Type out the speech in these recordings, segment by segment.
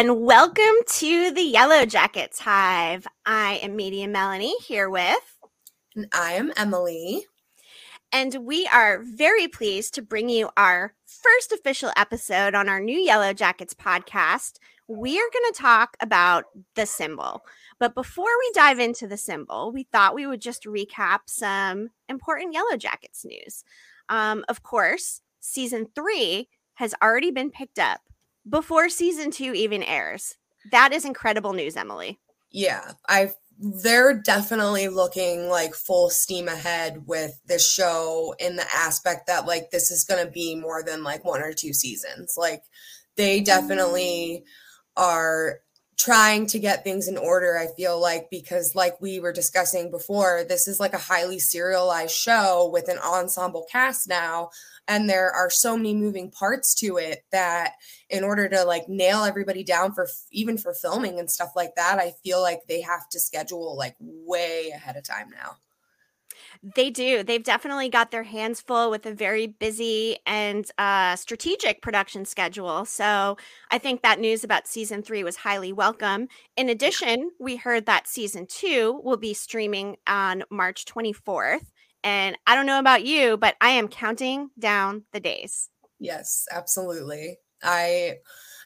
and welcome to the Yellow Jackets Hive. I am Media Melanie here with. And I am Emily. And we are very pleased to bring you our first official episode on our new Yellow Jackets podcast. We are going to talk about the symbol. But before we dive into the symbol, we thought we would just recap some important Yellow Jackets news. Um, of course, season three has already been picked up before season two even airs. That is incredible news, Emily. Yeah, I they're definitely looking like full steam ahead with this show in the aspect that like this is going to be more than like one or two seasons. Like they definitely are trying to get things in order i feel like because like we were discussing before this is like a highly serialized show with an ensemble cast now and there are so many moving parts to it that in order to like nail everybody down for even for filming and stuff like that i feel like they have to schedule like way ahead of time now they do. They've definitely got their hands full with a very busy and uh, strategic production schedule. So I think that news about season three was highly welcome. In addition, we heard that season two will be streaming on March 24th. And I don't know about you, but I am counting down the days. Yes, absolutely. I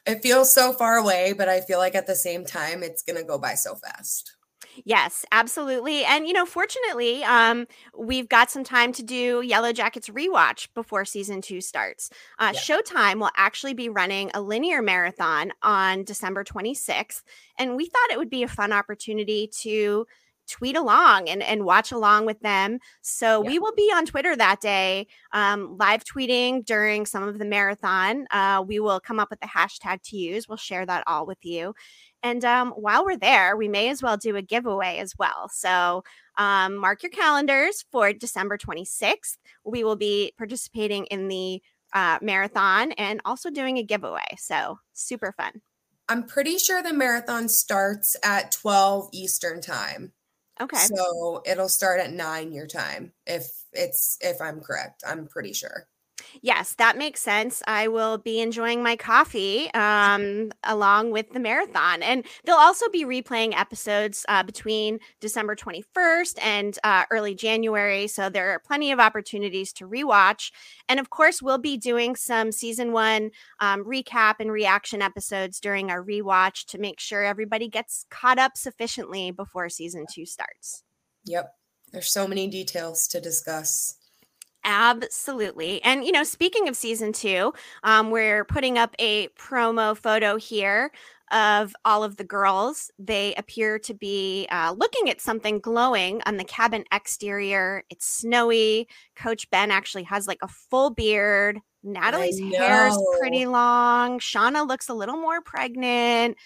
it feels so far away, but I feel like at the same time it's going to go by so fast. Yes, absolutely. And you know, fortunately, um, we've got some time to do Yellow Jackets rewatch before season two starts. Uh, yeah. Showtime will actually be running a linear marathon on December 26th, and we thought it would be a fun opportunity to tweet along and, and watch along with them. So yeah. we will be on Twitter that day, um, live tweeting during some of the marathon. Uh, we will come up with the hashtag to use. We'll share that all with you. And um, while we're there, we may as well do a giveaway as well. So um, mark your calendars for December 26th. We will be participating in the uh, marathon and also doing a giveaway. So super fun. I'm pretty sure the marathon starts at 12 Eastern time. Okay. So it'll start at nine your time if it's if I'm correct. I'm pretty sure. Yes, that makes sense. I will be enjoying my coffee um, along with the marathon. And they'll also be replaying episodes uh, between December 21st and uh, early January. So there are plenty of opportunities to rewatch. And of course, we'll be doing some season one um, recap and reaction episodes during our rewatch to make sure everybody gets caught up sufficiently before season two starts. Yep. There's so many details to discuss. Absolutely. And, you know, speaking of season two, um, we're putting up a promo photo here of all of the girls. They appear to be uh, looking at something glowing on the cabin exterior. It's snowy. Coach Ben actually has like a full beard. Natalie's hair is pretty long. Shauna looks a little more pregnant.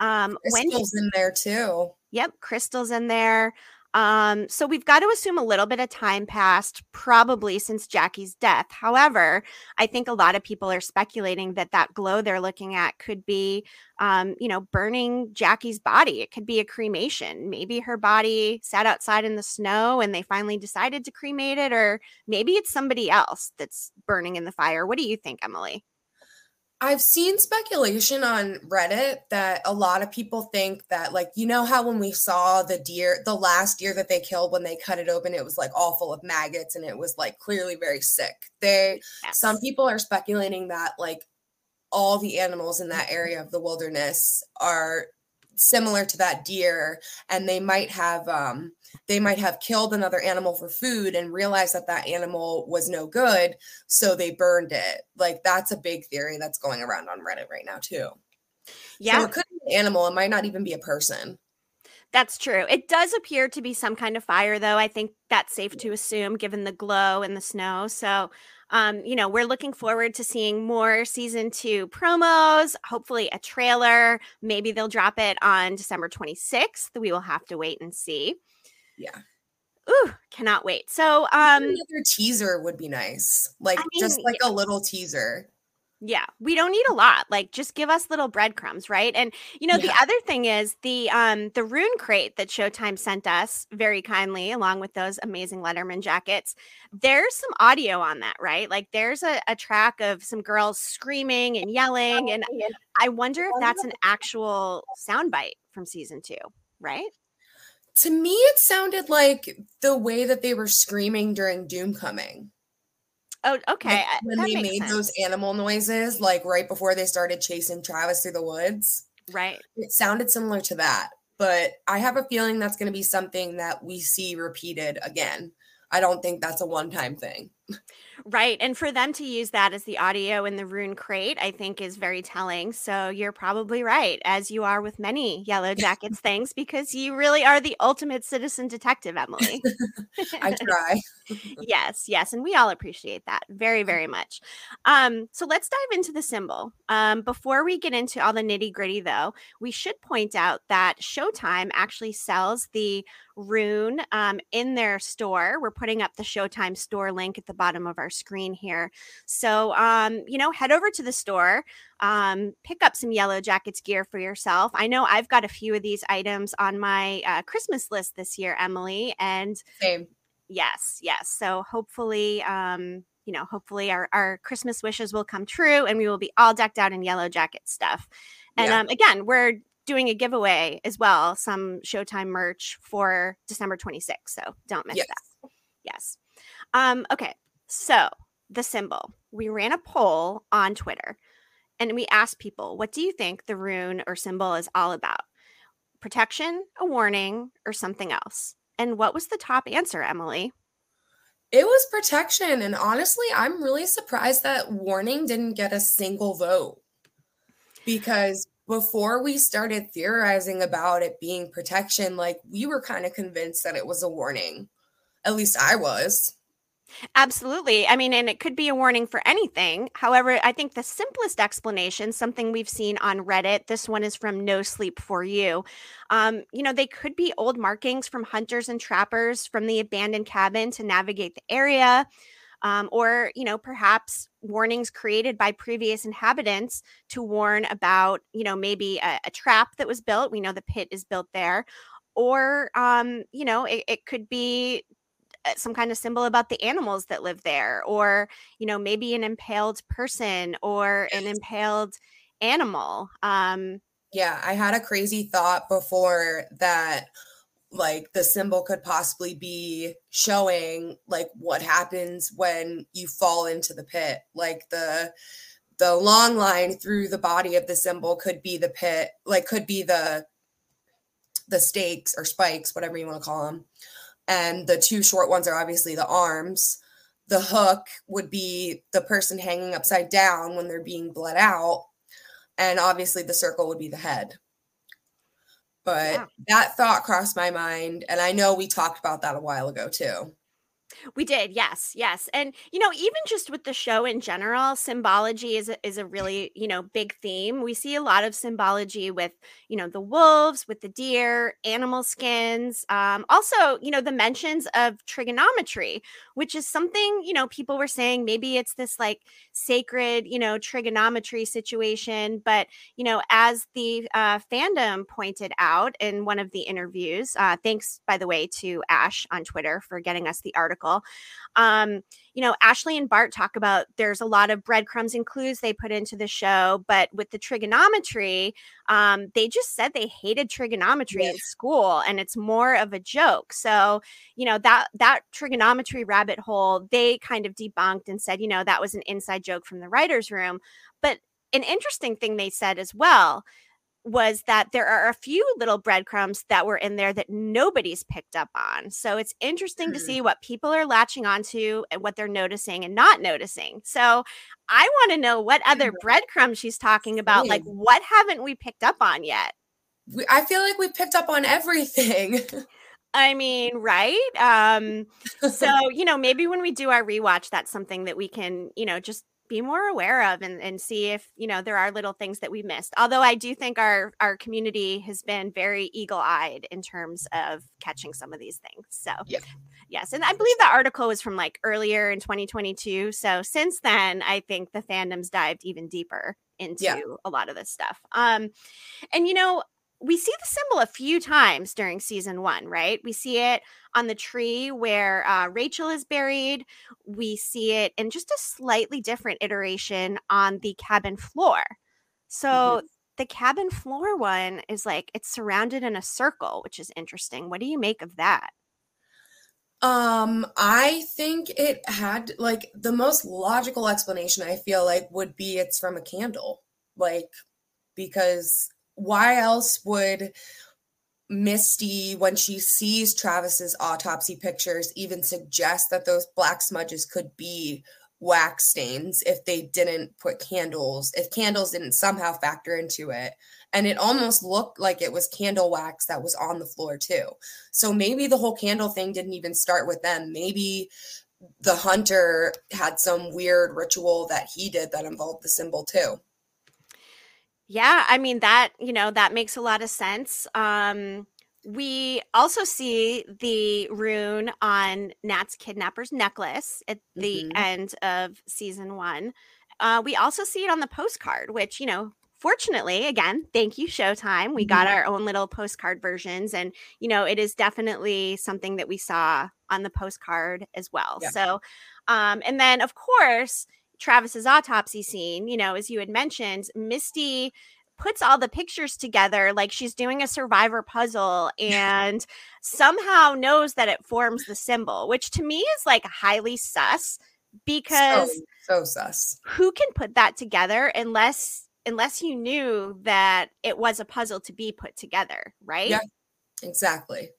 Um, Crystal's Wendy's in there too. Yep, Crystal's in there. Um, so we've got to assume a little bit of time passed, probably since Jackie's death. However, I think a lot of people are speculating that that glow they're looking at could be, um, you know, burning Jackie's body. It could be a cremation. Maybe her body sat outside in the snow and they finally decided to cremate it, or maybe it's somebody else that's burning in the fire. What do you think, Emily? I've seen speculation on Reddit that a lot of people think that, like, you know, how when we saw the deer, the last deer that they killed, when they cut it open, it was like all full of maggots and it was like clearly very sick. They, yes. some people are speculating that, like, all the animals in that area of the wilderness are similar to that deer and they might have um they might have killed another animal for food and realized that that animal was no good so they burned it like that's a big theory that's going around on reddit right now too yeah so it could be an animal it might not even be a person that's true. It does appear to be some kind of fire, though. I think that's safe to assume given the glow and the snow. So um, you know, we're looking forward to seeing more season two promos, hopefully a trailer. Maybe they'll drop it on December 26th. We will have to wait and see. Yeah. Ooh, cannot wait. So, um, another teaser would be nice. Like, I mean, just like a little teaser. Yeah, we don't need a lot. Like just give us little breadcrumbs, right? And you know, yeah. the other thing is the um the rune crate that Showtime sent us very kindly along with those amazing Letterman jackets. There's some audio on that, right? Like there's a, a track of some girls screaming and yelling and I wonder if that's an actual soundbite from season 2, right? To me it sounded like the way that they were screaming during Doomcoming. Oh, okay. Like when that they made sense. those animal noises, like right before they started chasing Travis through the woods. Right. It sounded similar to that. But I have a feeling that's going to be something that we see repeated again. I don't think that's a one time thing. Right. And for them to use that as the audio in the rune crate, I think is very telling. So you're probably right, as you are with many Yellow Jackets things, because you really are the ultimate citizen detective, Emily. I try. yes, yes. And we all appreciate that very, very much. Um, so let's dive into the symbol. Um, before we get into all the nitty gritty, though, we should point out that Showtime actually sells the rune um, in their store. We're putting up the Showtime store link at the bottom of our screen here. So, um, you know, head over to the store, um, pick up some Yellow Jackets gear for yourself. I know I've got a few of these items on my uh, Christmas list this year, Emily. And same. Yes, yes. So hopefully, um, you know, hopefully our, our Christmas wishes will come true and we will be all decked out in Yellow Jacket stuff. And yeah. um, again, we're doing a giveaway as well, some Showtime merch for December 26th. So don't miss yes. that. Yes. Um, okay. So the symbol, we ran a poll on Twitter and we asked people, what do you think the rune or symbol is all about? Protection, a warning, or something else? And what was the top answer, Emily? It was protection. And honestly, I'm really surprised that warning didn't get a single vote because before we started theorizing about it being protection, like we were kind of convinced that it was a warning. At least I was. Absolutely. I mean, and it could be a warning for anything. However, I think the simplest explanation, something we've seen on Reddit, this one is from No Sleep for You. Um, you know, they could be old markings from hunters and trappers from the abandoned cabin to navigate the area um, or you know perhaps warnings created by previous inhabitants to warn about you know maybe a, a trap that was built. We know the pit is built there. Or um, you know it, it could be uh, some kind of symbol about the animals that live there or you know maybe an impaled person or an impaled animal. Um yeah i had a crazy thought before that like the symbol could possibly be showing like what happens when you fall into the pit. Like the the long line through the body of the symbol could be the pit like could be the the stakes or spikes whatever you want to call them and the two short ones are obviously the arms. The hook would be the person hanging upside down when they're being bled out. And obviously the circle would be the head but yeah. that thought crossed my mind. And I know we talked about that a while ago too. We did, yes, yes, and you know, even just with the show in general, symbology is a, is a really you know big theme. We see a lot of symbology with you know the wolves, with the deer, animal skins. Um, also, you know, the mentions of trigonometry, which is something you know people were saying maybe it's this like sacred you know trigonometry situation, but you know, as the uh, fandom pointed out in one of the interviews, uh, thanks by the way to Ash on Twitter for getting us the article article. Um, you know, Ashley and Bart talk about there's a lot of breadcrumbs and clues they put into the show, but with the trigonometry, um, they just said they hated trigonometry yes. in school and it's more of a joke. So, you know, that that trigonometry rabbit hole, they kind of debunked and said, you know, that was an inside joke from the writer's room. But an interesting thing they said as well was that there are a few little breadcrumbs that were in there that nobody's picked up on. So it's interesting mm. to see what people are latching onto and what they're noticing and not noticing. So I want to know what other breadcrumbs she's talking about. Like, what haven't we picked up on yet? I feel like we picked up on everything. I mean, right? Um, so, you know, maybe when we do our rewatch, that's something that we can, you know, just be more aware of and, and see if you know there are little things that we missed although i do think our our community has been very eagle-eyed in terms of catching some of these things so yeah. Yes, and I believe the article was from like earlier in 2022. So since then, I think the fandoms dived even deeper into yeah. a lot of this stuff. Um, and you know, we see the symbol a few times during season one, right? We see it on the tree where uh, Rachel is buried. We see it in just a slightly different iteration on the cabin floor. So mm-hmm. the cabin floor one is like it's surrounded in a circle, which is interesting. What do you make of that? Um, I think it had like the most logical explanation I feel like would be it's from a candle. Like because why else would Misty, when she sees Travis's autopsy pictures, even suggest that those black smudges could be wax stains if they didn't put candles, if candles didn't somehow factor into it. And it almost looked like it was candle wax that was on the floor too. So maybe the whole candle thing didn't even start with them. Maybe the hunter had some weird ritual that he did that involved the symbol too. Yeah, I mean that, you know, that makes a lot of sense. Um we also see the rune on Nat's kidnapper's necklace at the mm-hmm. end of season 1. Uh we also see it on the postcard, which, you know, fortunately, again, thank you Showtime. We got mm-hmm. our own little postcard versions and, you know, it is definitely something that we saw on the postcard as well. Yeah. So, um and then of course, Travis's autopsy scene, you know, as you had mentioned, Misty puts all the pictures together like she's doing a survivor puzzle and somehow knows that it forms the symbol, which to me is like highly sus because so, so sus. Who can put that together unless unless you knew that it was a puzzle to be put together, right? Yeah. Exactly.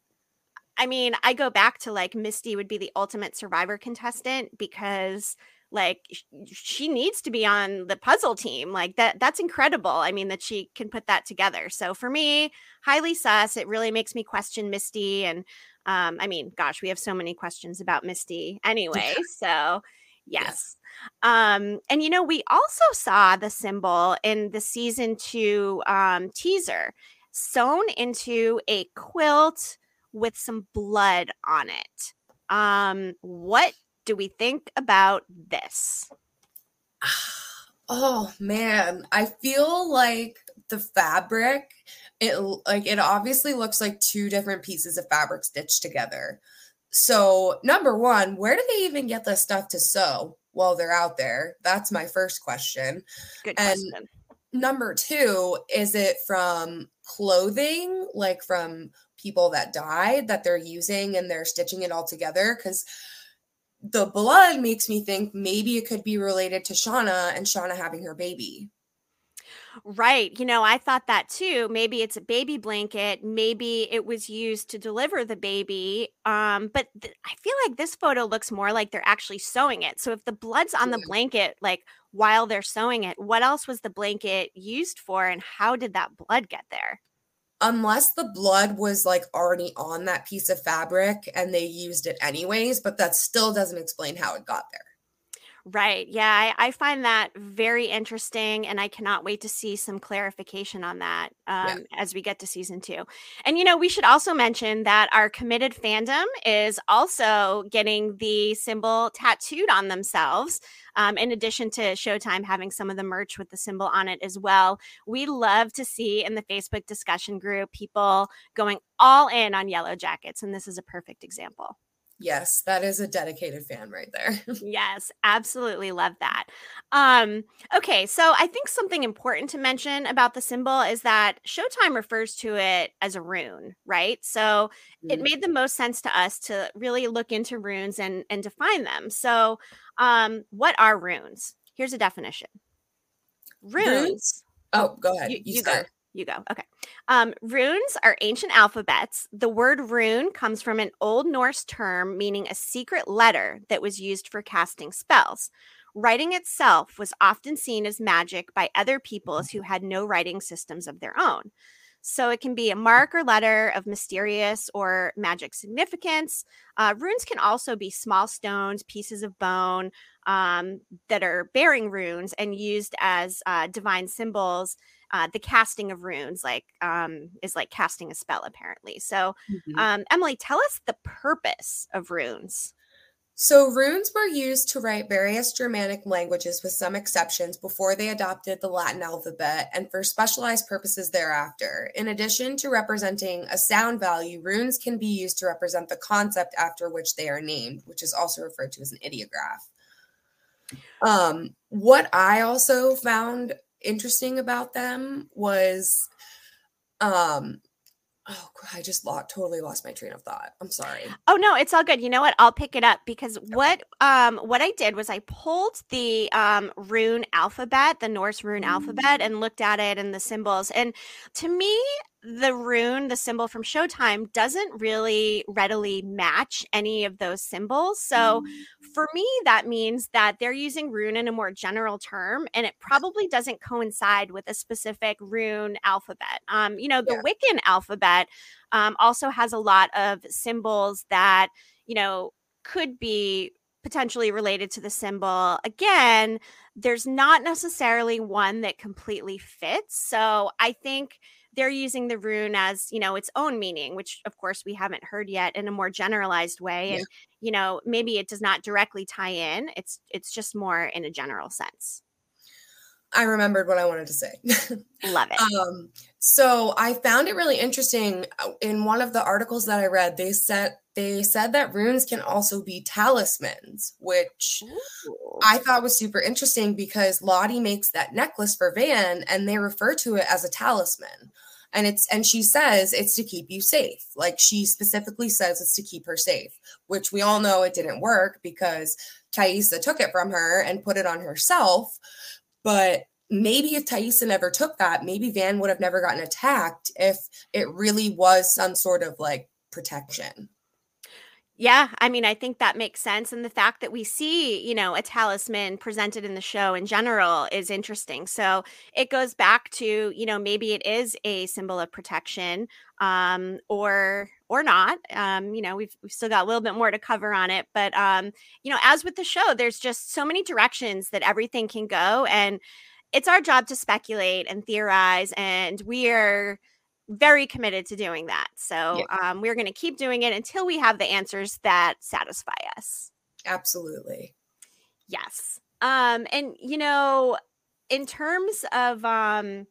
I mean, I go back to like Misty would be the ultimate survivor contestant because like she needs to be on the puzzle team like that that's incredible i mean that she can put that together. So for me highly sus it really makes me question misty and um i mean gosh we have so many questions about misty anyway so yes. Um and you know we also saw the symbol in the season two um teaser sewn into a quilt with some blood on it. Um what do we think about this? Oh man, I feel like the fabric it like it obviously looks like two different pieces of fabric stitched together. So, number 1, where do they even get the stuff to sew while they're out there? That's my first question. Good question. And number 2, is it from clothing like from people that died that they're using and they're stitching it all together cuz the blood makes me think maybe it could be related to Shauna and Shauna having her baby. Right. You know, I thought that too. Maybe it's a baby blanket. Maybe it was used to deliver the baby. Um, but th- I feel like this photo looks more like they're actually sewing it. So if the blood's on the blanket, like while they're sewing it, what else was the blanket used for and how did that blood get there? Unless the blood was like already on that piece of fabric and they used it anyways, but that still doesn't explain how it got there. Right. Yeah, I, I, find that very interesting, and I cannot wait to see some clarification on that um, yeah. as we get to season two. And you know, we should also mention that our committed fandom is also getting the symbol tattooed on themselves. Um, in addition to Showtime having some of the merch with the symbol on it as well, we love to see in the Facebook discussion group people going all in on yellow jackets, and this is a perfect example. Yes, that is a dedicated fan right there. yes, absolutely love that. Um, okay, so I think something important to mention about the symbol is that Showtime refers to it as a rune, right? So mm-hmm. it made the most sense to us to really look into runes and and define them. So, um, what are runes? Here's a definition. Runes. runes? Oh, go ahead. You, you, you go. You go. Okay. Um, runes are ancient alphabets. The word rune comes from an Old Norse term meaning a secret letter that was used for casting spells. Writing itself was often seen as magic by other peoples who had no writing systems of their own. So it can be a mark or letter of mysterious or magic significance. Uh, runes can also be small stones, pieces of bone um, that are bearing runes and used as uh, divine symbols uh, the casting of runes like um, is like casting a spell apparently so Mhm. um, emily tell us the purpose of runes So, runes were used to write various Germanic languages with some exceptions before they adopted the Latin alphabet and for specialized purposes thereafter. In addition to representing a sound value, runes can be used to represent the concept after which they are named, which is also referred to as an ideograph. Um, what I also found interesting about them was um oh I just lost, totally lost my train of thought. I'm sorry. Oh no, it's all good. You know what? I'll pick it up because what um what I did was I pulled the um rune alphabet, the Norse rune alphabet and looked at it and the symbols. And to me, the rune, the symbol from Showtime doesn't really readily match any of those symbols. So for me that means that they're using rune in a more general term and it probably doesn't coincide with a specific rune alphabet. Um you know, the Yeah. Wiccan alphabet um, also has a lot of symbols that you know could be potentially related to the symbol again there's not necessarily one that completely fits so i think they're using the rune as you know its own meaning which of course we haven't heard yet in a more generalized way Yeah. and you know maybe it does not directly tie in it's it's just more in a general sense I remembered what I wanted to say. love it um, so I found it really interesting. uh, In one of the articles that I read, they said they said that runes can also be talismans, which Ooh. I thought was super interesting because Lottie makes that necklace for Van, and they refer to it as a talisman. And it's and she says it's to keep you safe. Like she specifically says it's to keep her safe, which we all know it didn't work because Taissa took it from her and put it on herself. But maybe if Taissa never took that, maybe Van would have never gotten attacked if it really was some sort of like protection. Yeah, I mean, I think that makes sense. And the fact that we see, you know, a talisman presented in the show in general is interesting. So it goes back to, you know, maybe it is a symbol of protection, um, or or not. Um, you know, we've we've still got a little bit more to cover on it. But um, you know, as with the show, there's just so many directions that everything can go. And it's our job to speculate and theorize, and we are very committed to doing that. So um, we're going to keep doing it until we have the answers that satisfy us. Absolutely. Yes. Um, and you know, in terms of um,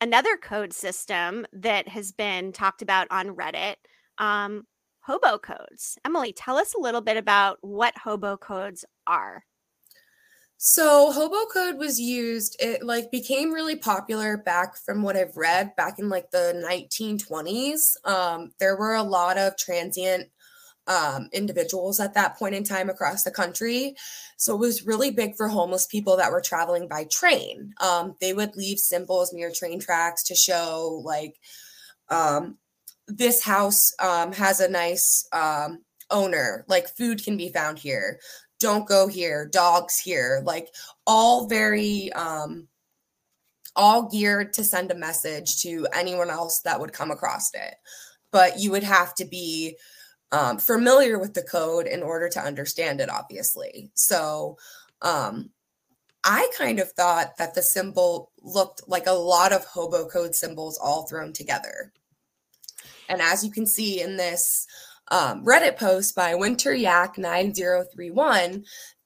another code system that has been talked about on Reddit, um, hobo codes. Emily, tell us a little bit about what hobo codes are. So hobo code was used, it like became really popular back from what I've read back in like the 1920s. Um, there were a lot of transient um, individuals at that point in time across the country. So it was really big for homeless people that were traveling by train. Um, they would leave symbols near train tracks to show like um, this house um, has a nice um, owner, like food can be found here don't go here dogs here like all very um all geared to send a message to anyone else that would come across it. But you would have to be um, familiar with the code in order to understand it obviously. So um i kind of thought that the symbol looked like a lot of hobo code symbols all thrown together. And as you can see in this um, Reddit post by Winter Yak 9031,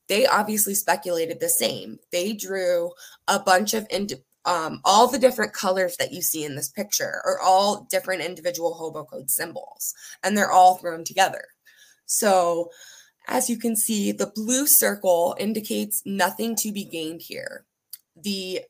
they obviously speculated the same. They drew a bunch of ind- um, all the different colors that you see in this picture are all different individual hobo code symbols, and they're all thrown together. So, as you can see, the blue circle indicates nothing to be gained here. The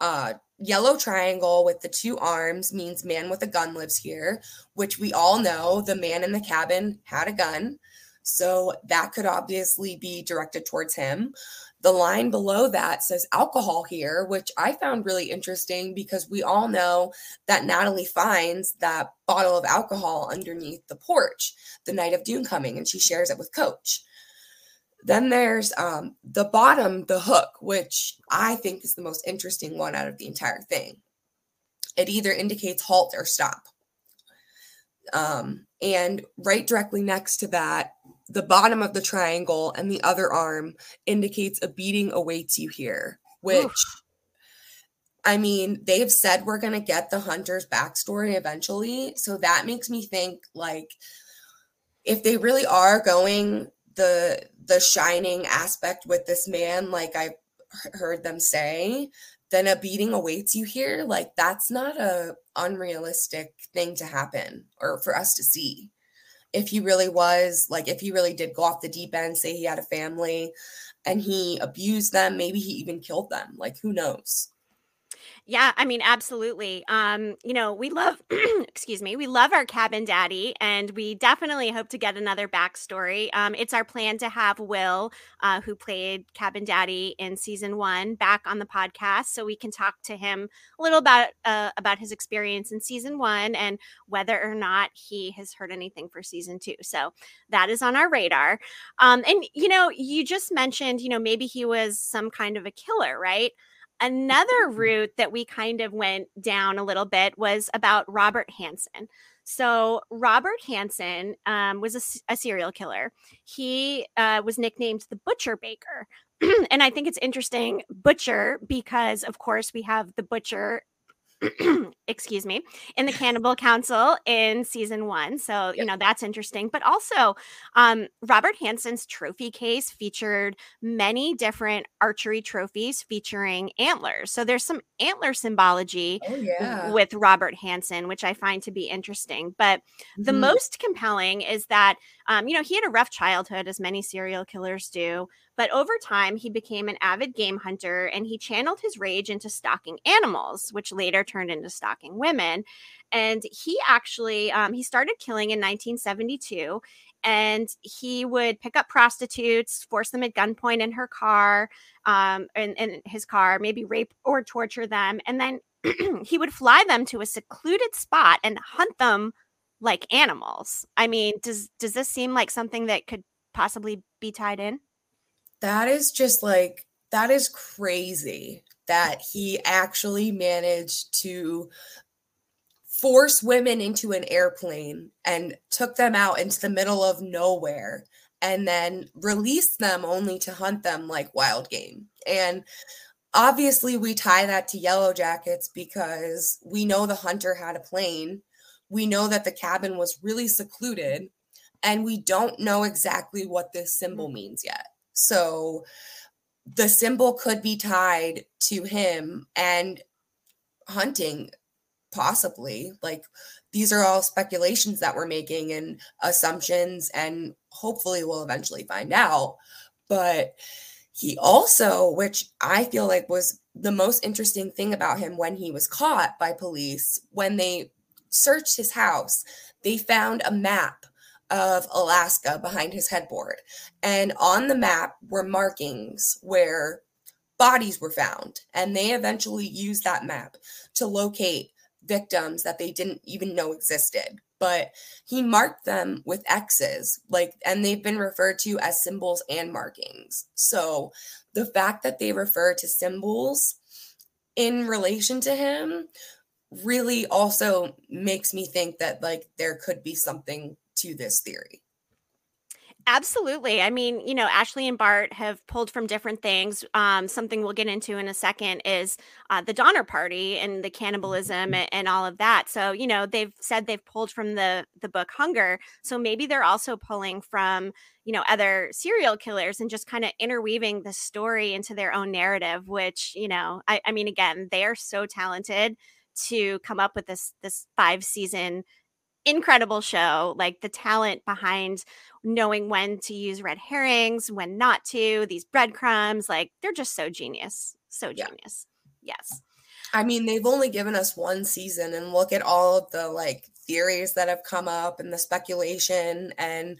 uh, yellow triangle with the two arms means man with a gun lives here, which we all know the man in the cabin had a gun. So that could obviously be directed towards him. The line below that says alcohol here, which I found really interesting because we all know that Natalie finds that bottle of alcohol underneath the porch the night of Doomcoming and she shares it with Coach. Then there's um, the bottom, the hook, which I think is the most interesting one out of the entire thing. It either indicates halt or stop. Um, and right directly next to that, the bottom of the triangle and the other arm indicates a beating awaits you here, which Oof. I mean, they've said we're going to get the hunter's backstory eventually. So that makes me think like if they really are going the the shining aspect with this man like I heard them say, then a beating awaits you here. Like that's not a unrealistic thing to happen or for us to see. If he really was like if he really did go off the deep end, say he had a family and he abused them, maybe he even killed them. Like who knows? Yeah, I mean, absolutely. Um, you know, we love, excuse me, we love our cabin daddy, and we definitely hope to get another backstory. Um, it's our plan to have Will, uh, who played cabin daddy in season one, back on the podcast, so we can talk to him a little about uh, about his experience in season one and whether or not he has heard anything for season two. So that is on our radar. Um, and you know, you just mentioned, you know, maybe he was some kind of a killer, right? Another route that we kind of went down a little bit was about Robert Hansen. So, Robert Hansen um, was a, a, serial killer. He uh, was nicknamed the Butcher Baker. and I think it's interesting, Butcher, because of course we have the Butcher excuse me, in the Cannibal Council in season one. So, yep. you know, that's interesting. But also, um, Robert Hansen's trophy case featured many different archery trophies featuring antlers. So there's some antler symbology oh, yeah. with Robert Hansen, which I find to be interesting. But mm-hmm. the most compelling is that, um, you know, he had a rough childhood, as many serial killers do. But over time, he became an avid game hunter and he channeled his rage into stalking animals, which later turned into stalking women. And he actually um, he started killing in 1972 and he would pick up prostitutes, force them at gunpoint in her car, um, in, in his car, maybe rape or torture them, and then he would fly them to a secluded spot and hunt them like animals. I mean, does does this seem like something that could possibly be tied in? That is just like that is crazy that he actually managed to force women into an airplane and took them out into the middle of nowhere and then released them only to hunt them like wild game. And obviously, we tie that to Yellow Jackets because we know the hunter had a plane. We know that the cabin was really secluded, and we don't know exactly what this symbol means yet. So the symbol could be tied to him and hunting, possibly. Like these are all speculations that we're making and assumptions, and hopefully we'll eventually find out. But he also, which I feel like was the most interesting thing about him when he was caught by police, when they searched his house, they found a map of Alaska behind his headboard. And on the map were markings where bodies were found. And they eventually used that map to locate victims that they didn't even know existed. But he marked them with X's, like, and they've been referred to as symbols and markings. So the fact that they refer to symbols in relation to him really also makes me think that like there could be something to this theory. Absolutely. I mean, you know, Ashley and Bart have pulled from different things. Um, something we'll get into in a second is uh, the Donner Party and the cannibalism and, and, all of that. So, you know, they've said they've pulled from the the book Hunger. So maybe they're also pulling from, you know, other serial killers and just kind of interweaving the story into their own narrative. Which, you know, I, I mean, again, they are so talented to come up with this this five season incredible show like the talent behind knowing when to use red herrings when not to these breadcrumbs like they're just so genius so genius. Yeah. yes. I mean they've only given us one season and look at all of the like theories that have come up and the speculation and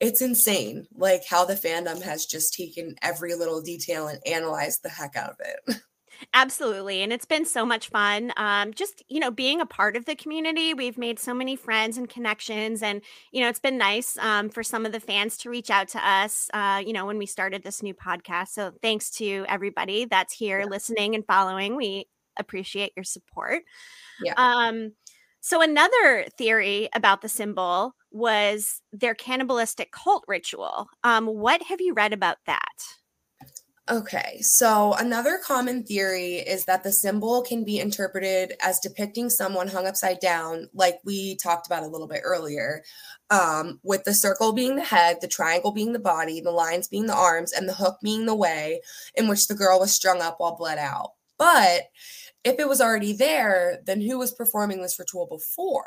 it's insane like how the fandom has just taken every little detail and analyzed the heck out of it Absolutely. And it's been so much fun. Um, just, you know, being a part of the community. We've made so many friends and connections. And, you know, it's been nice um, for some of the fans to reach out to us, uh, you know, when we started this new podcast. So thanks to everybody that's here yeah. listening and following. We appreciate your support. Yeah. Um, so another theory about the symbol was their cannibalistic cult ritual. Um, what have you read about that? Okay, so another common theory is that the symbol can be interpreted as depicting someone hung upside down, like we talked about a little bit earlier, um, with the circle being the head, the triangle being the body, the lines being the arms, and the hook being the way in which the girl was strung up while bled out. But if it was already there, then who was performing this ritual before?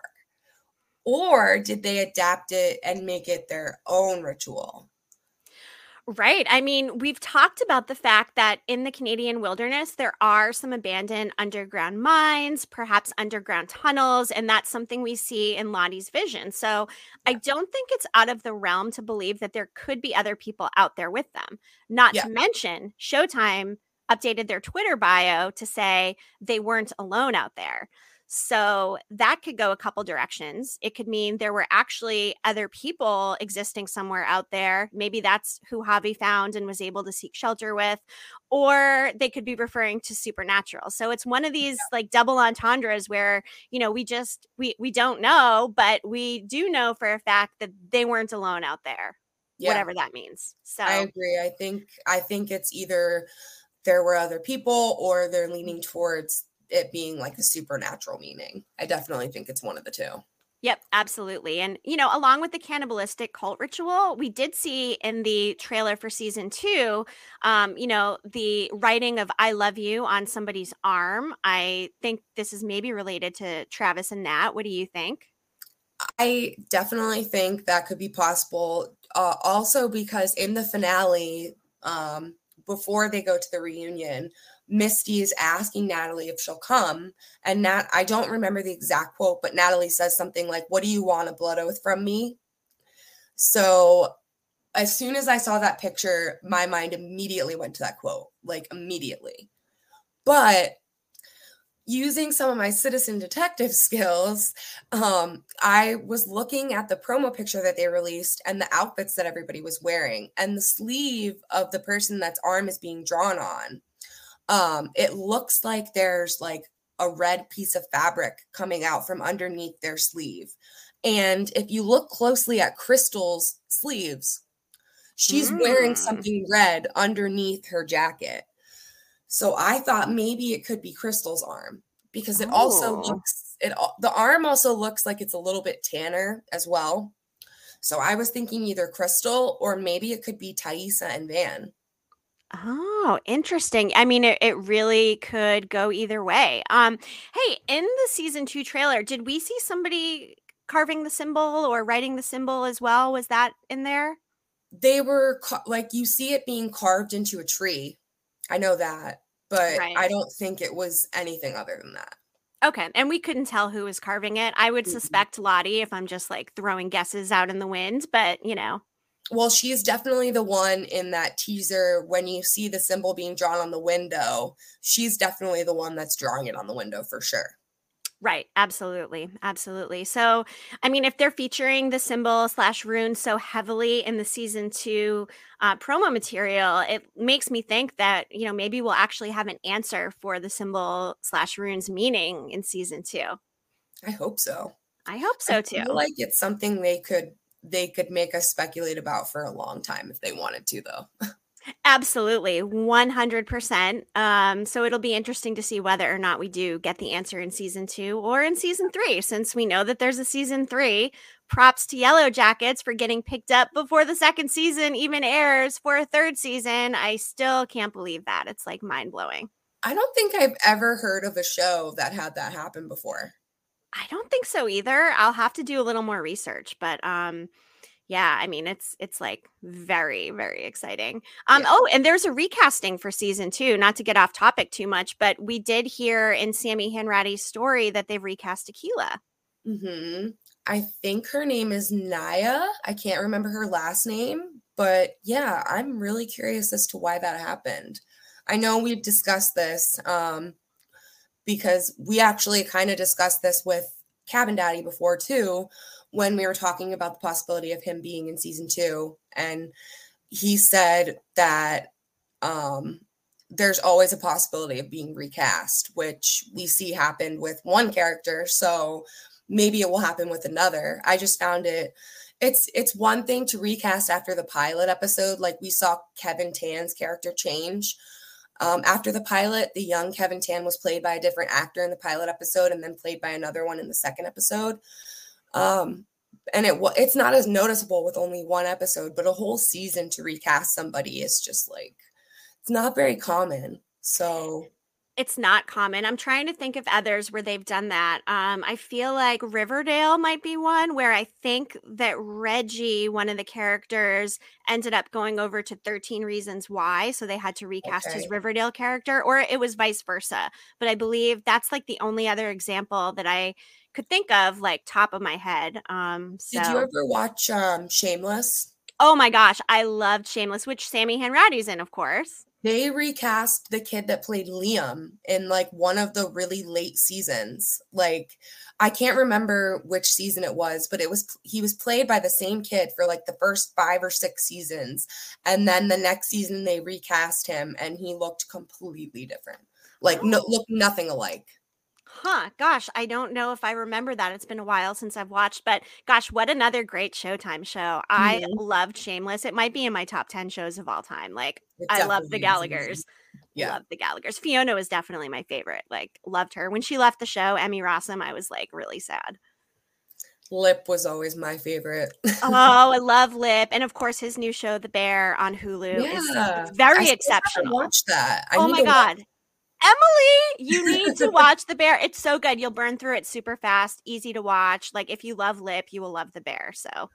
Or did they adapt it and make it their own ritual? Right. I mean, we've talked about the fact that in the Canadian wilderness, there are some abandoned underground mines, perhaps underground tunnels, and that's something we see in Lottie's vision. So I don't think it's out of the realm to believe that there could be other people out there with them. Not yeah. to mention, Showtime updated their Twitter bio to say they weren't alone out there. So that could go a couple directions. It could mean there were actually other people existing somewhere out there. Maybe that's who Javi found and was able to seek shelter with, or they could be referring to supernatural. So it's one of these yeah. like double entendres where, you know, we just we we don't know, but we do know for a fact that they weren't alone out there. Yeah. Whatever that means. So I agree. I think I think it's either there were other people or they're leaning mm-hmm. towards it being like a supernatural meaning. I definitely think it's one of the two. Yep, absolutely. And, you know, along with the cannibalistic cult ritual, we did see in the trailer for season two, um, you know, the writing of I love you on somebody's arm. I think this is maybe related to Travis and Nat. What do you think? I definitely think that could be possible. Uh, also, because in the finale, um, before they go to the reunion, Misty is asking Natalie if she'll come. And Nat, I don't remember the exact quote, but Natalie says something like, What do you want a blood oath from me? So as soon as I saw that picture, my mind immediately went to that quote, like immediately. But using some of my citizen detective skills, um, I was looking at the promo picture that they released and the outfits that everybody was wearing, and the sleeve of the person that's arm is being drawn on um, it looks like there's like a red piece of fabric coming out from underneath their sleeve. And if you look closely at Crystal's sleeves, she's mm. wearing something red underneath her jacket. So I thought maybe it could be Crystal's arm because it oh. also looks it the arm also looks like it's a little bit tanner as well. So I was thinking either Crystal or maybe it could be Taissa and Van. Oh, interesting. I mean, it, it really could go either way. Um, hey, in the season two trailer, did we see somebody carving the symbol or writing the symbol as well? Was that in there? They were ca- like you see it being carved into a tree. I know that, but right. I don't think it was anything other than that. Okay. And we couldn't tell who was carving it. I would mm-hmm. suspect Lottie if I'm just like throwing guesses out in the wind, but you know well, she's definitely the one in that teaser when you see the symbol being drawn on the window. She's definitely the one that's drawing it on the window for sure. Right. Absolutely. Absolutely. So, I mean, if they're featuring the symbol slash rune so heavily in the season two uh, promo material, it makes me think that, you know, maybe we'll actually have an answer for the symbol slash rune's meaning in season two. I hope so. I hope so too. like it's something they could they could make us speculate about for a long time if they wanted to, though. Absolutely, 100%. Um, so it'll be interesting to see whether or not we do get the answer in season two or in season three, since we know that there's a season three. Props to Yellow Jackets for getting picked up before the second season even airs for a third season. I still can't believe that. It's like mind blowing. I don't think I've ever heard of a show that had that happen before. I don't think so either. I'll have to do a little more research, but um yeah, I mean it's it's like very very exciting. Um yeah. oh, and there's a recasting for season 2, not to get off topic too much, but we did hear in Sammy Hanratty's story that they've recast Akilah. Mhm. I think her name is Naya. I can't remember her last name, but yeah, I'm really curious as to why that happened. I know we've discussed this um because we actually kind of discussed this with Cabin Daddy before too, when we were talking about the possibility of him being in season two. And he said that um, there's always a possibility of being recast, which we see happened with one character. So maybe it will happen with another. I just found it it's it's one thing to recast after the pilot episode like we saw kevin tan's character change um, after the pilot the young kevin tan was played by a different actor in the pilot episode and then played by another one in the second episode. Um, and it it's not as noticeable with only one episode but a whole season to recast somebody is just like it's not very common. So it's not common. I'm trying to think of others where they've done that. Um, I feel like Riverdale might be one where I think that Reggie, one of the characters, ended up going over to 13 Reasons Why. So they had to recast okay. his Riverdale character, or it was vice versa. But I believe that's like the only other example that I could think of, like top of my head. Um, so. Did you ever watch um, Shameless? Oh my gosh, I loved Shameless, which Sammi Hanratty's in, of course. They recast the kid that played Liam in like one of the really late seasons. Like I can't remember which season it was, but it was he was played by the same kid for like the first 5 or 6 seasons. And then the next season they recast him and he looked completely different. Like no looked nothing alike. Huh. Gosh, I don't know if I remember that. It's been a while since I've watched, but gosh, what another great Showtime show. I mm-hmm. loved Shameless. It might be in my top 10 shows of all time. Like, I love the Gallaghers. Yeah. Love the Gallaghers. Fiona was definitely my favorite. Like, loved her. When she left the show, Emmy Rossum, I was like really sad. Lip was always my favorite. oh, I love Lip, and of course his new show, The Bear, on Hulu yeah. is very exceptional. Watch that. I oh my god, Emily, you need to watch The Bear. It's so good. You'll burn through it super fast, easy to watch. Like if you love Lip, you will love The Bear. So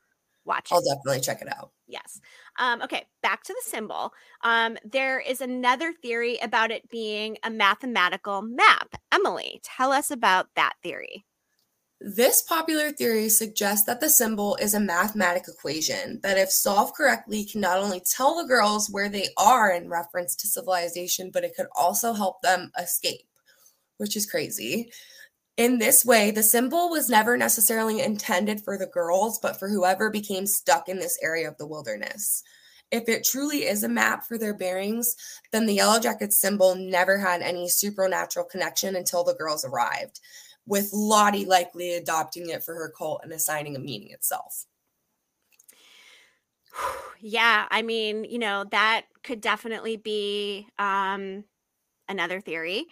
watch I'll definitely check it out. Yes. Um, okay, back to the symbol. Um, there is another theory about it being a mathematical map. Emily, tell us about that theory. This popular theory suggests that the symbol is a mathematic equation that, if solved correctly, can not only tell the girls where they are in reference to civilization, but it could also help them escape, which is crazy. In this way, the symbol was never necessarily intended for the girls, but for whoever became stuck in this area of the wilderness. If it truly is a map for their bearings, then the Yellow Jacket symbol never had any supernatural connection until the girls arrived with Lottie likely adopting it for her cult and assigning a meaning itself. Yeah, I mean, you know, that could definitely be um another theory.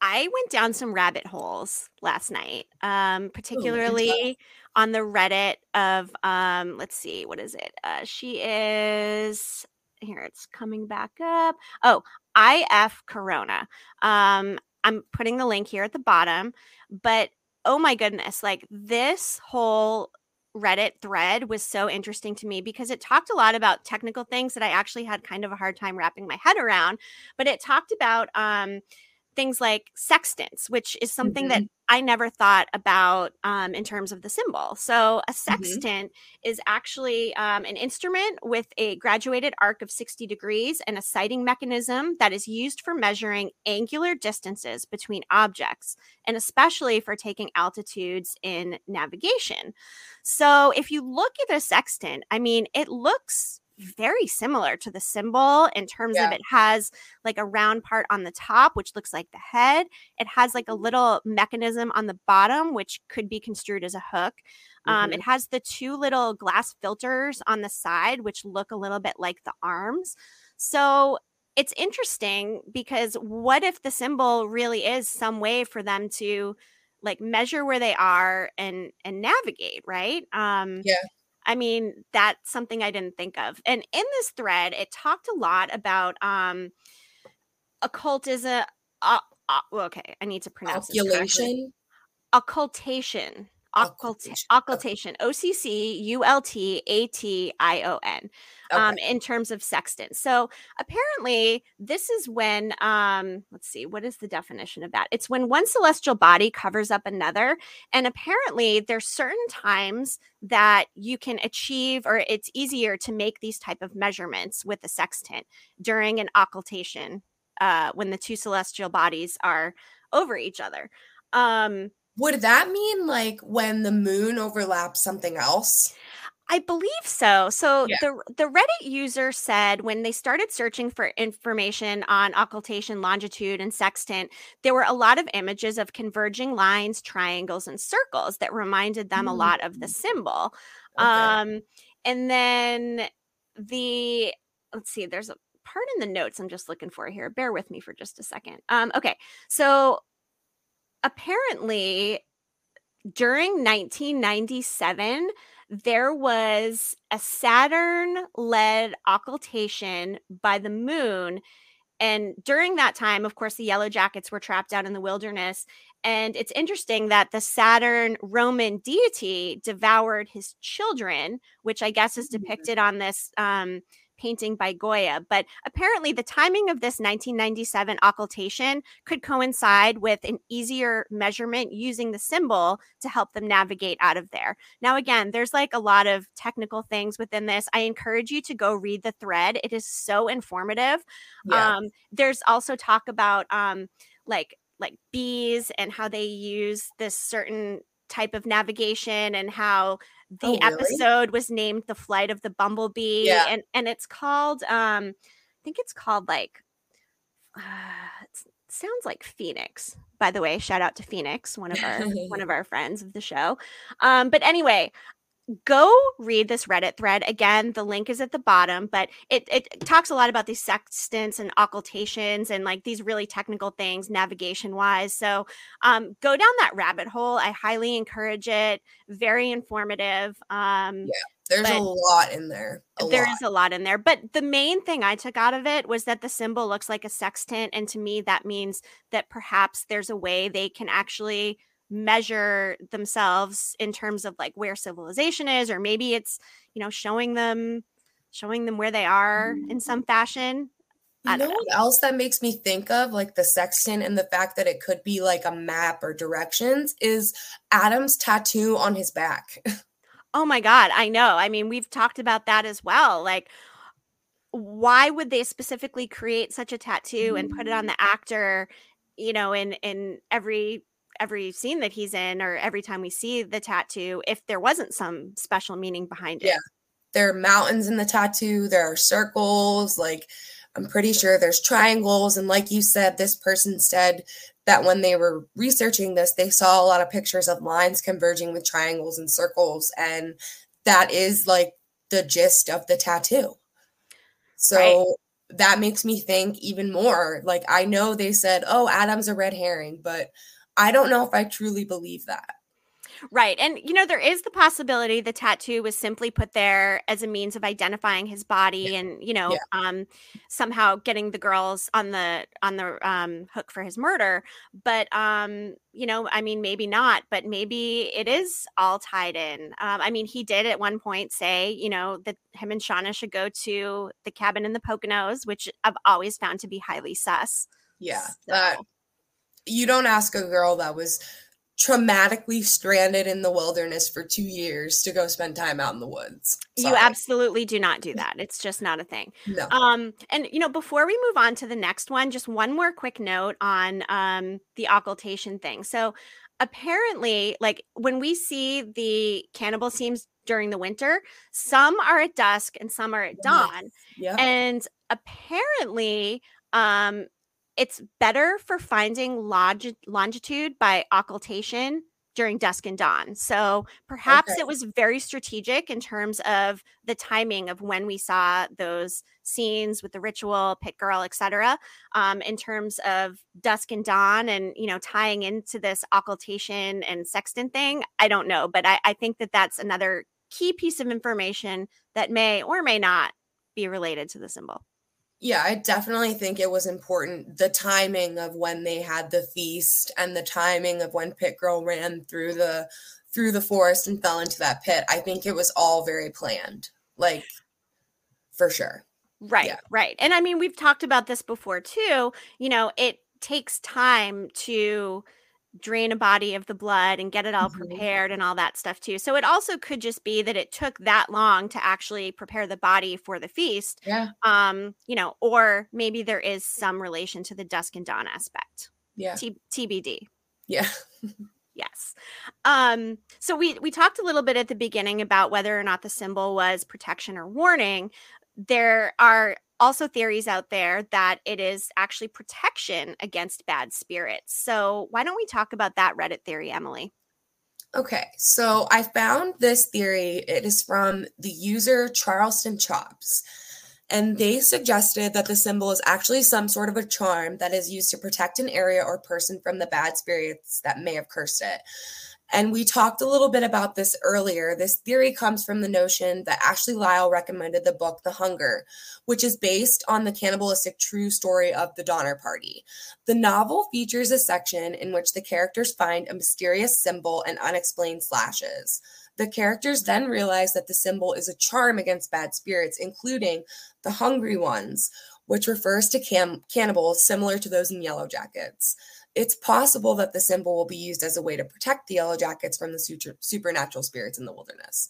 I went down some rabbit holes last night, um, oh, particularly oh, on the Reddit of um, let's see, what is it? Uh, she is here. It's coming back up. Oh, IFKarona. Um, I'm putting the link here at the bottom. But oh my goodness, like this whole Reddit thread was so interesting to me because it talked a lot about technical things that I actually had kind of a hard time wrapping my head around. But it talked about um, things like sextants, which is something mm-hmm. that I never thought about um, in terms of the symbol. So, a mm-hmm. sextant mm-hmm. is actually um, an instrument with a graduated arc of 60 degrees and a sighting mechanism that is used for measuring angular distances between objects, and especially for taking altitudes in navigation. So, if you look at a sextant, I mean, it looks very similar to the symbol in terms yeah. of it has like a round part on the top, which looks like the head. It has like a mm-hmm. little mechanism on the bottom, which could be construed as a hook. Mm-hmm. Um, it has the two little glass filters on the side, which look a little bit like the arms. So it's interesting because what if the symbol really is some way for them to like measure where they are and and navigate right um yeah I mean, that's something I didn't think of. And in this thread, it talked a lot about um occultism. Uh, uh, okay, I need to pronounce Occultation. Occultation occultation, occultation O C C U L T A T I O N, um, in terms of sextant. So apparently, this is when, um, let's see, what is the definition of that? It's when one celestial body covers up another. And apparently, there's certain times that you can achieve, or it's easier to make these type of measurements with a sextant during an occultation uh, when the two celestial bodies are over each other. Um, would that mean like when the moon overlaps something else? I believe so. So yeah. the the Reddit user said when they started searching for information on occultation, longitude, and sextant, there were a lot of images of converging lines, triangles, and circles that reminded them mm-hmm. a lot of the symbol. Okay. Um, and then the let's see, there's a part in the notes I'm just looking for here. Bear with me for just a second. Um, okay, so apparently during 1997 there was a Saturn led occultation by the moon. And during that time, of course, the Yellow Jackets were trapped out in the wilderness. And it's interesting that the Saturn Roman deity devoured his children, which I guess is mm-hmm. depicted on this um, painting by Goya. But apparently, the timing of this 1997 occultation could coincide with an easier measurement using the symbol to help them navigate out of there. Now, again, there's like a lot of technical things within this. I encourage you to go read the thread, it is so informative. Yeah. Um, there's also talk about um, like like bees and how they use this certain type of navigation and how the oh, really? episode was named the flight of the bumblebee yeah. and and it's called um i think it's called like uh, it sounds like phoenix by the way shout out to phoenix one of our one of our friends of the show um but anyway go read this Reddit thread. Again, the link is at the bottom, but it, it talks a lot about these sextants and occultations and like these really technical things navigation wise. So um, go down that rabbit hole. I highly encourage it. Very informative. Um, yeah. There's a lot in there. There lot. is a lot in there. But the main thing I took out of it was that the symbol looks like a sextant. And to me, that means that perhaps there's a way they can actually measure themselves in terms of like where civilization is or maybe it's you know showing them showing them where they are in mm. some fashion. You know, know. what else that makes me think of like the sextant and the fact that it could be like a map or directions is adam's tattoo on his back. Oh my god i know. I mean we've talked about that as well like why would they specifically create such a tattoo and put it on mm. the actor you know in in every every scene that he's in or every time we see the tattoo if there wasn't some special meaning behind it. Yeah. There are mountains in the tattoo, there are circles, like I'm pretty sure there's triangles and like you said this person said that when they were researching this they saw a lot of pictures of lines converging with triangles and circles and that is like the gist of the tattoo. So right that makes me think even more. Like I know they said, "Oh, Adam's a red herring," but I don't know if I truly believe that. Right. And, you know, there is the possibility the tattoo was simply put there as a means of identifying his body yeah. and, you know, yeah. um, somehow getting the girls on the, on the um, hook for his murder. But, um, you know, I mean, maybe not, but maybe it is all tied in. Um, I mean, he did at one point say, you know, that him and Shauna should go to the cabin in the Poconos, which I've always found to be highly sus. Yeah. So. That you don't ask a girl that was traumatically stranded in the wilderness for two years to go spend time out in the woods. Sorry. You absolutely do not do that. It's just not a thing. No. Um, and you know, before we move on to the next one, just one more quick note on um the occultation thing. So apparently, like when we see the cannibal scenes during the winter, some are at dusk and some are at dawn. Yeah. And apparently, um, it's better for finding log- longitude by occultation during dusk and dawn. So perhaps okay. it was very strategic in terms of the timing of when we saw those scenes with the ritual, pit girl, etc. Um, in terms of dusk and dawn, and you know tying into this occultation and sextant thing. I don't know, but I, I think that that's another key piece of information that may or may not be related to the symbol. Yeah, I definitely think it was important the timing of when they had the feast and the timing of when Pit Girl ran through the through the forest and fell into that pit. I think it was all very planned. Like for sure. Right, yeah. right. And I mean, we've talked about this before too. You know, it takes time to drain a body of the blood and get it all mm-hmm. prepared and all that stuff too. So it also could just be that it took that long to actually prepare the body for the feast. Yeah. Um, you know, or maybe there is some relation to the dusk and dawn aspect. Yeah. T- TBD. Yeah. yes. Um, so we we talked a little bit at the beginning about whether or not the symbol was protection or warning. There are also theories out there that it is actually protection against bad spirits. So why don't we talk about that Reddit theory, Emily? Okay, so I found this theory. It is from the user Charleston Chops. And they suggested that the symbol is actually some sort of a charm that is used to protect an area or person from the bad spirits that may have cursed it. And we talked a little bit about this earlier. This theory comes from the notion that Ashley Lyle recommended the book The Hunger, which is based on the cannibalistic true story of the Donner Party. The novel features a section in which the characters find a mysterious symbol and unexplained slashes. The characters then realize that the symbol is a charm against bad spirits, including the hungry ones, which refers to cam- cannibals similar to those in Yellow Jackets it's possible that the symbol will be used as a way to protect the yellow jackets from the super, supernatural spirits in the wilderness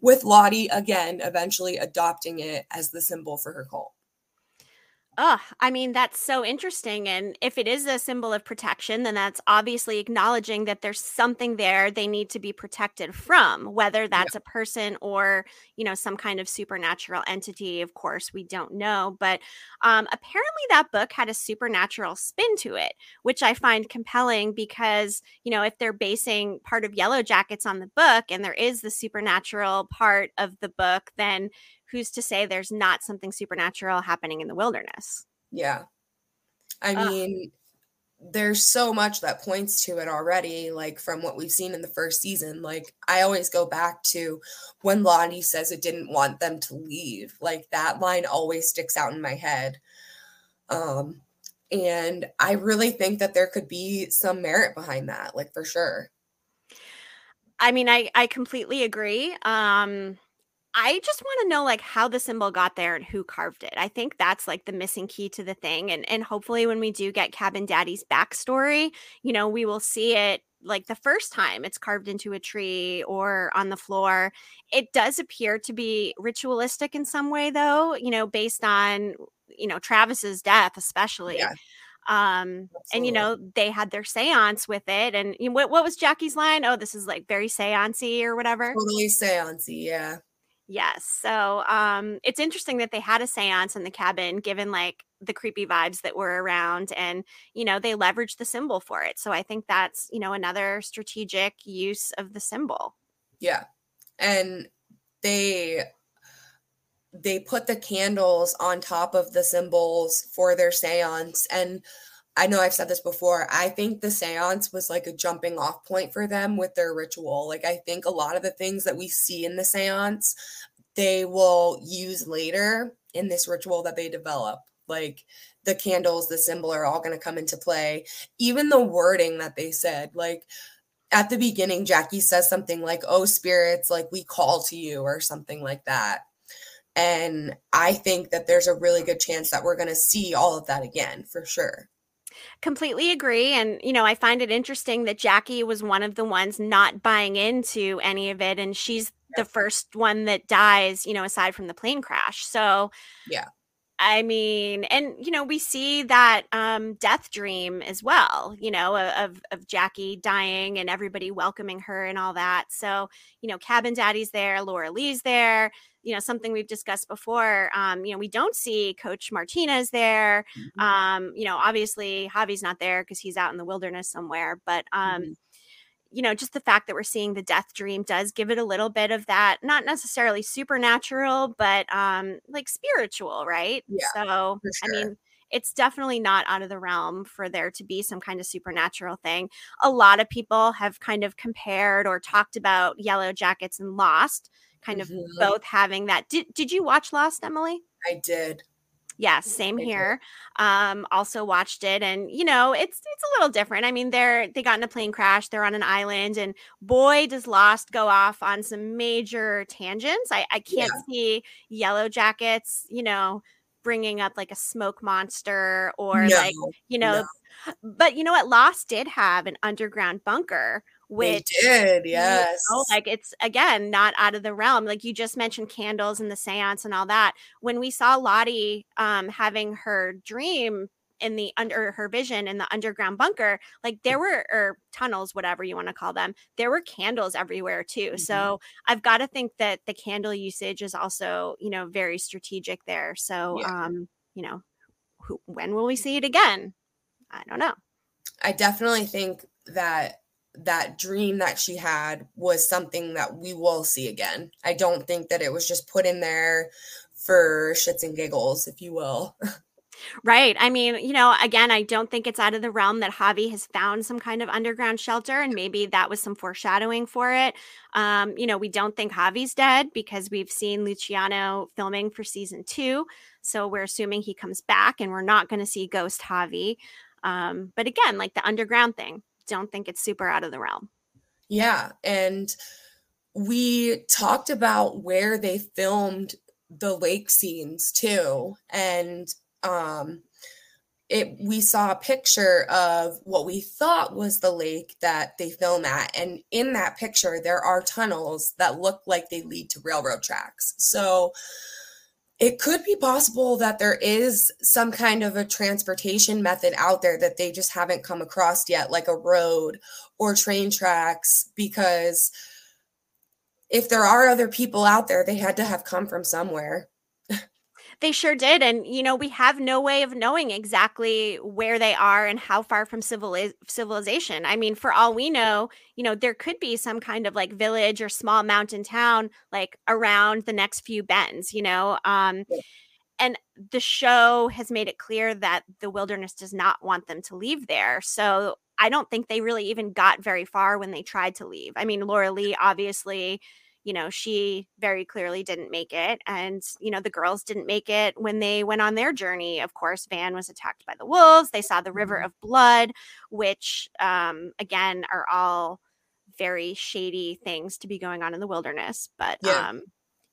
with lottie again eventually adopting it as the symbol for her cult Oh, I mean, that's so interesting. And if it is a symbol of protection, then that's obviously acknowledging that there's something there they need to be protected from, whether that's yeah. a person or, you know, some kind of supernatural entity. Of course, we don't know. But um, apparently that book had a supernatural spin to it, which I find compelling because, you know, if they're basing part of Yellow Jackets on the book and there is the supernatural part of the book, then who's to say there's not something supernatural happening in the wilderness? Yeah. I mean, there's so much that points to it already, like from what we've seen in the first season. Like, I always go back to when Lottie says it didn't want them to leave. Like, that line always sticks out in my head. Um, and I really think that there could be some merit behind that, like, for sure. I mean, I I completely agree. Um, I just want to know like how the symbol got there and who carved it. I think that's like the missing key to the thing. And and hopefully when we do get Cabin Daddy's backstory, you know, we will see it like the first time it's carved into a tree or on the floor. It does appear to be ritualistic in some way though, you know, based on, you know, Travis's death especially. Yeah. Um, Absolutely. and you know, they had their seance with it. And you know, what, what was Jackie's line? Oh, this is like very seancey or whatever. Totally seancey, yeah. Yes. So um it's interesting that they had a séance in the cabin given like the creepy vibes that were around and you know they leveraged the symbol for it. So I think that's, you know, another strategic use of the symbol. Yeah. And they they put the candles on top of the symbols for their séance and I know I've said this before. I think the seance was like a jumping off point for them with their ritual. Like, I think a lot of the things that we see in the seance, they will use later in this ritual that they develop. Like, the candles, the symbol are all going to come into play. Even the wording that they said, like, at the beginning, Jackie says something like, Oh, spirits, like, we call to you, or something like that. And I think that there's a really good chance that we're going to see all of that again for sure. Completely agree. And, you know, I find it interesting that Jackie was one of the ones not buying into any of it. And she's the first one that dies, you know, aside from the plane crash. So, yeah. I mean, and you know, we see that um, death dream as well, you know, of of Jackie dying and everybody welcoming her and all that. So, you know, Cabin Daddy's there, Laura Lee's there, you know something we've discussed before um you know we don't see coach martinez there mm-hmm. um you know obviously javi's not there because he's out in the wilderness somewhere but um mm-hmm. You know just the fact that we're seeing the death dream does give it a little bit of that not necessarily supernatural but um like spiritual right yeah, so sure. i mean it's definitely not out of the realm for there to be some kind of supernatural thing. A lot of people have kind of compared or talked about Yellow Jackets and Lost kind of mm-hmm. both having that. Did did you watch Lost, Emily? I did. Yeah, same here. Um, also watched it, and you know, it's it's a little different. I mean, they're they got in a plane crash, they're on an island, and boy, does Lost go off on some major tangents. I I can't yeah. see Yellow Jackets, you know, bringing up like a smoke monster or no, like you know, no. but you know what? Lost did have an underground bunker which they did, yes. You know, like it's again not out of the realm. Like you just mentioned candles and the seance and all that. When we saw Lottie um having her dream in the under her vision in the underground bunker, like there were or tunnels, whatever you want to call them, there were candles everywhere too. Mm-hmm. So I've got to think that the candle usage is also, you know, very strategic there. So yeah. um, you know, who, when will we see it again? I don't know. I definitely think that that dream that she had was something that we will see again. I don't think that it was just put in there for shits and giggles, if you will. Right. I mean, you know, again, I don't think it's out of the realm that Javi has found some kind of underground shelter, and maybe that was some foreshadowing for it. Um, you know, we don't think Javi's dead because we've seen Luciano filming for season two. So we're assuming he comes back and we're not going to see Ghost Javi. Um, but again, like the underground thing, don't think it's super out of the realm. Yeah. And we talked about where they filmed the lake scenes too. And um it we saw a picture of what we thought was the lake that they film at and in that picture there are tunnels that look like they lead to railroad tracks so it could be possible that there is some kind of a transportation method out there that they just haven't come across yet like a road or train tracks because if there are other people out there they had to have come from somewhere they sure did. And, you know, we have no way of knowing exactly where they are and how far from civiliz- civilization. I mean, for all we know, you know, there could be some kind of like village or small mountain town like around the next few bends, you know. Um, yeah. And the show has made it clear that the wilderness does not want them to leave there. So I don't think they really even got very far when they tried to leave. I mean, Laura Lee obviously you know, she very clearly didn't make it. And, you know, the girls didn't make it when they went on their journey. Of course, Van was attacked by the wolves. They saw the river mm-hmm. of blood, which, um, again, are all very shady things to be going on in the wilderness. But, yeah. um,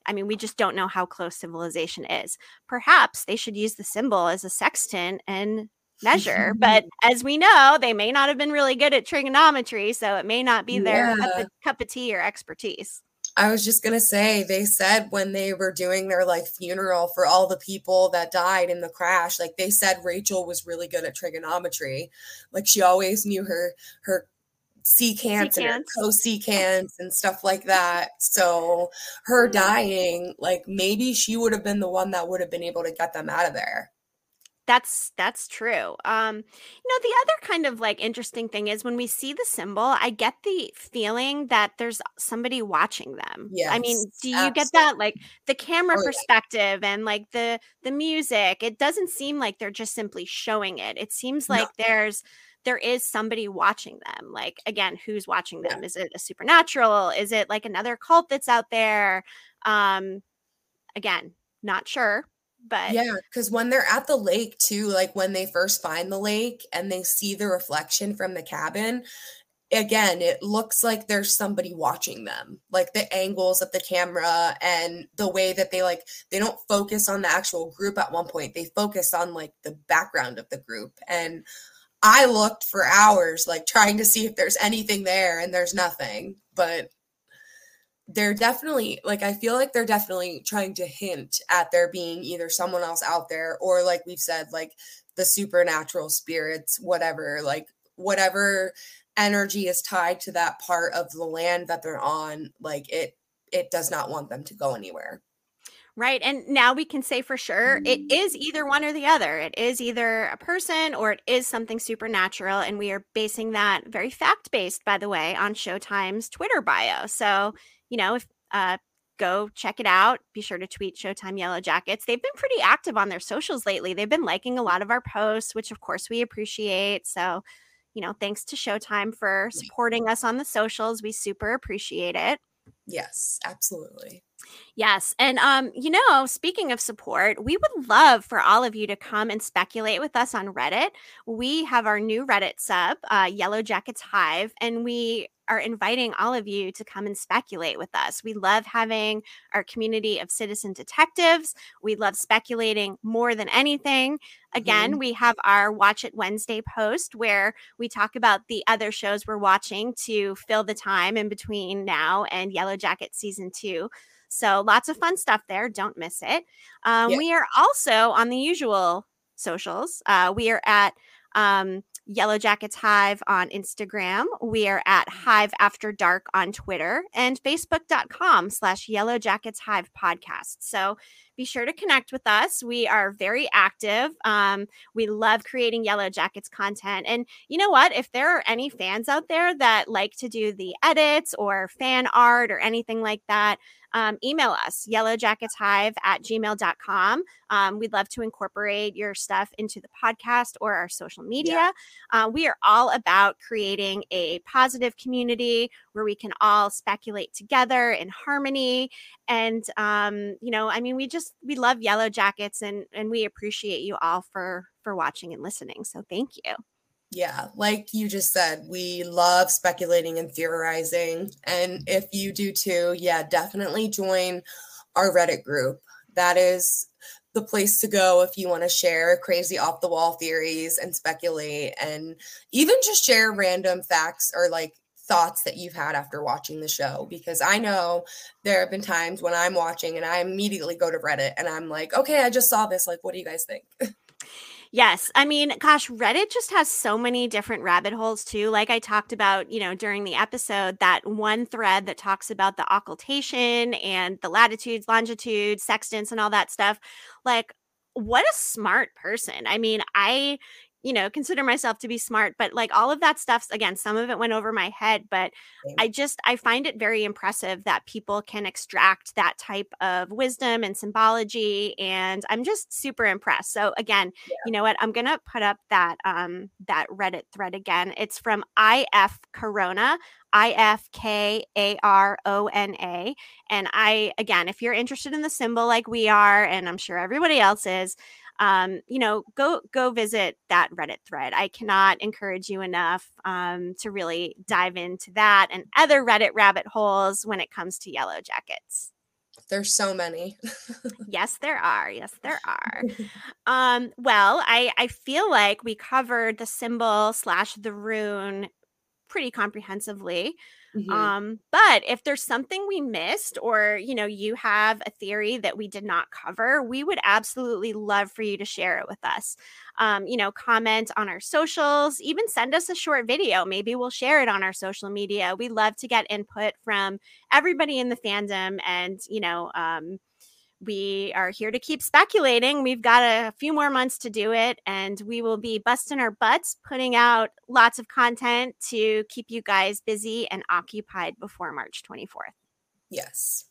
I mean, we just don't know how close civilization is. Perhaps they should use the symbol as a sextant and measure. but as we know, they may not have been really good at trigonometry, so it may not be their yeah. cup, of, cup of tea or expertise. I was just gonna say they said when they were doing their like funeral for all the people that died in the crash, like they said Rachel was really good at trigonometry. Like she always knew her her secants and her cosecants and stuff like that. So her mm-hmm. dying, like maybe she would have been the one that would have been able to get them out of there. That's that's true. Um, you know, the other kind of like interesting thing is when we see the symbol, I get the feeling that there's somebody watching them. Yeah. I mean, do you absolutely. get that? Like the camera oh, perspective yeah. and like the the music. It doesn't seem like they're just simply showing it. It seems like no. there's there is somebody watching them. Like again, who's watching them? Yeah. Is it a supernatural? Is it like another cult that's out there? Um, again, not sure but yeah because when they're at the lake too like when they first find the lake and they see the reflection from the cabin again it looks like there's somebody watching them like the angles of the camera and the way that they like they don't focus on the actual group at one point they focus on like the background of the group and i looked for hours like trying to see if there's anything there and there's nothing but they're definitely like I feel like they're definitely trying to hint at there being either someone else out there or like we've said like the supernatural spirits whatever like whatever energy is tied to that part of the land that they're on like it it does not want them to go anywhere Right. And now we can say for sure it mm-hmm. either one or the other. It is either a person or it is something supernatural. And we are basing that very fact based, by the way, on Showtime's Twitter bio. So you know, if uh, go check it out. Be sure to tweet Showtime Yellow Jackets. They've been pretty active on their socials lately. They've been liking a lot of our posts, which of course we appreciate. So, you know, thanks to Showtime for supporting us on the socials. We super appreciate it. Yes, absolutely. Yes. And um, you know, speaking of support, we would love for all of you to come and speculate with us on Reddit. We have our new Reddit sub, uh, Yellow Jackets Hive, and we are inviting all of you to come and speculate with us. We love having our community of citizen detectives. We love speculating more than anything. Again, mm-hmm. we have our Watch It Wednesday post where we talk about the other shows we're watching to fill the time in between now and Yellow Jacket season two. So lots of fun stuff there. Don't miss it. Um, yeah. We are also on the usual socials. Uh, we are at um, Yellow Jackets Hive on Instagram. We are at Hive After Dark on Twitter and Facebook.com slash Yellow Jackets Hive podcast. So be sure to connect with us. We are very active. Um, we love creating Yellow Jackets content. And you know what? If there are any fans out there that like to do the edits or fan art or anything like that, um, email us yellowjacketshive at gmail.com. Um, we'd love to incorporate your stuff into the podcast or our social media. Yeah. Uh, we are all about creating a positive community where we can all speculate together in harmony. And, um, you know, I mean, we just, we love Yellow Jackets and, and we appreciate you all for, for watching and listening. So thank you. Yeah, like you just said, we love speculating and theorizing. And if you do too, yeah, definitely join our Reddit group. That is the place to go if you want to share crazy off the wall theories and speculate and even just share random facts or like thoughts that you've had after watching the show because I know there have been times when I'm watching and I immediately go to Reddit and I'm like, okay, I just saw this. Like, what do you guys think? Yes. I mean, gosh, Reddit just has so many different rabbit holes too. Like I talked about, you know, during the episode, that one thread that talks about the occultation and the latitudes, longitudes, sextants, and all that stuff. Like, what a smart person. I mean, I you know, consider myself to be smart, but like all of that stuff's again, some of it went over my head, but I just, I find it very impressive that people can extract that type of wisdom and symbology. And I'm just super impressed. So again, yeah. you know what? I'm going to put up that, um, that Reddit thread again. It's from IF Corona. I F K A R O N A. And I, again, if you're interested in the symbol like we are, and I'm sure everybody else is, um, you know, go go visit that Reddit thread. I cannot encourage you enough um, to really dive into that and other Reddit rabbit holes when it comes to yellow jackets. There's so many. yes, there are. Yes, there are. Um, well, I I feel like we covered the symbol slash the rune pretty comprehensively. Mm-hmm. Um, but if there's something we missed, or you know, you have a theory that we did not cover, we would absolutely love for you to share it with us. Um, you know, comment on our socials, even send us a short video. Maybe we'll share it on our social media. We love to get input from everybody in the fandom and you know, um, we are here to keep speculating. We've got a few more months to do it, and we will be busting our butts, putting out lots of content to keep you guys busy and occupied before March 24th. Yes,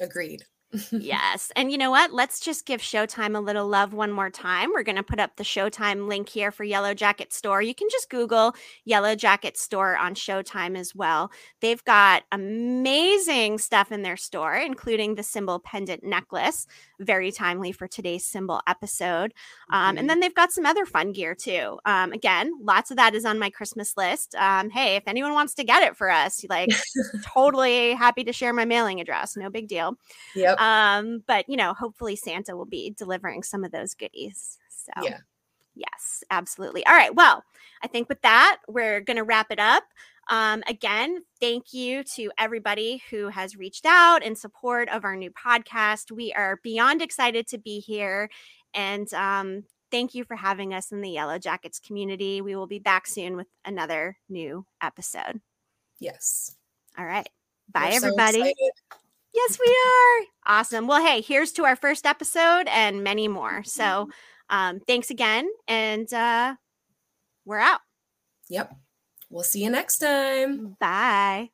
agreed yes. And you know what? Let's just give Showtime a little love one more time. We're going to put up the Showtime link here for Yellow Jacket Store. You can just Google Yellow Jacket Store on Showtime as well. They've got amazing stuff in their store, including the symbol pendant necklace, very timely for today's symbol episode. Um, mm-hmm. And then they've got some other fun gear too. Um, again, lots of that is on my Christmas list. Um, hey, if anyone wants to get it for us, like totally happy to share my mailing address. No big deal. Yep. Um, but you know, hopefully Santa will be delivering some of those goodies. So yeah. Yes, absolutely. All right. Well, I think with that, we're going to wrap it up. Um, again, thank you to everybody who has reached out in support of our new podcast. We are beyond excited to be here. And um, thank you for having us in the Yellow Jackets community. We will be back soon with another new episode. Yes. All right. Bye, We're everybody. So Yes, we are. Awesome. Well, hey, here's to our first episode and many more. So mm-hmm. um, thanks again. And uh, we're out. Yep. We'll see you next time. Bye.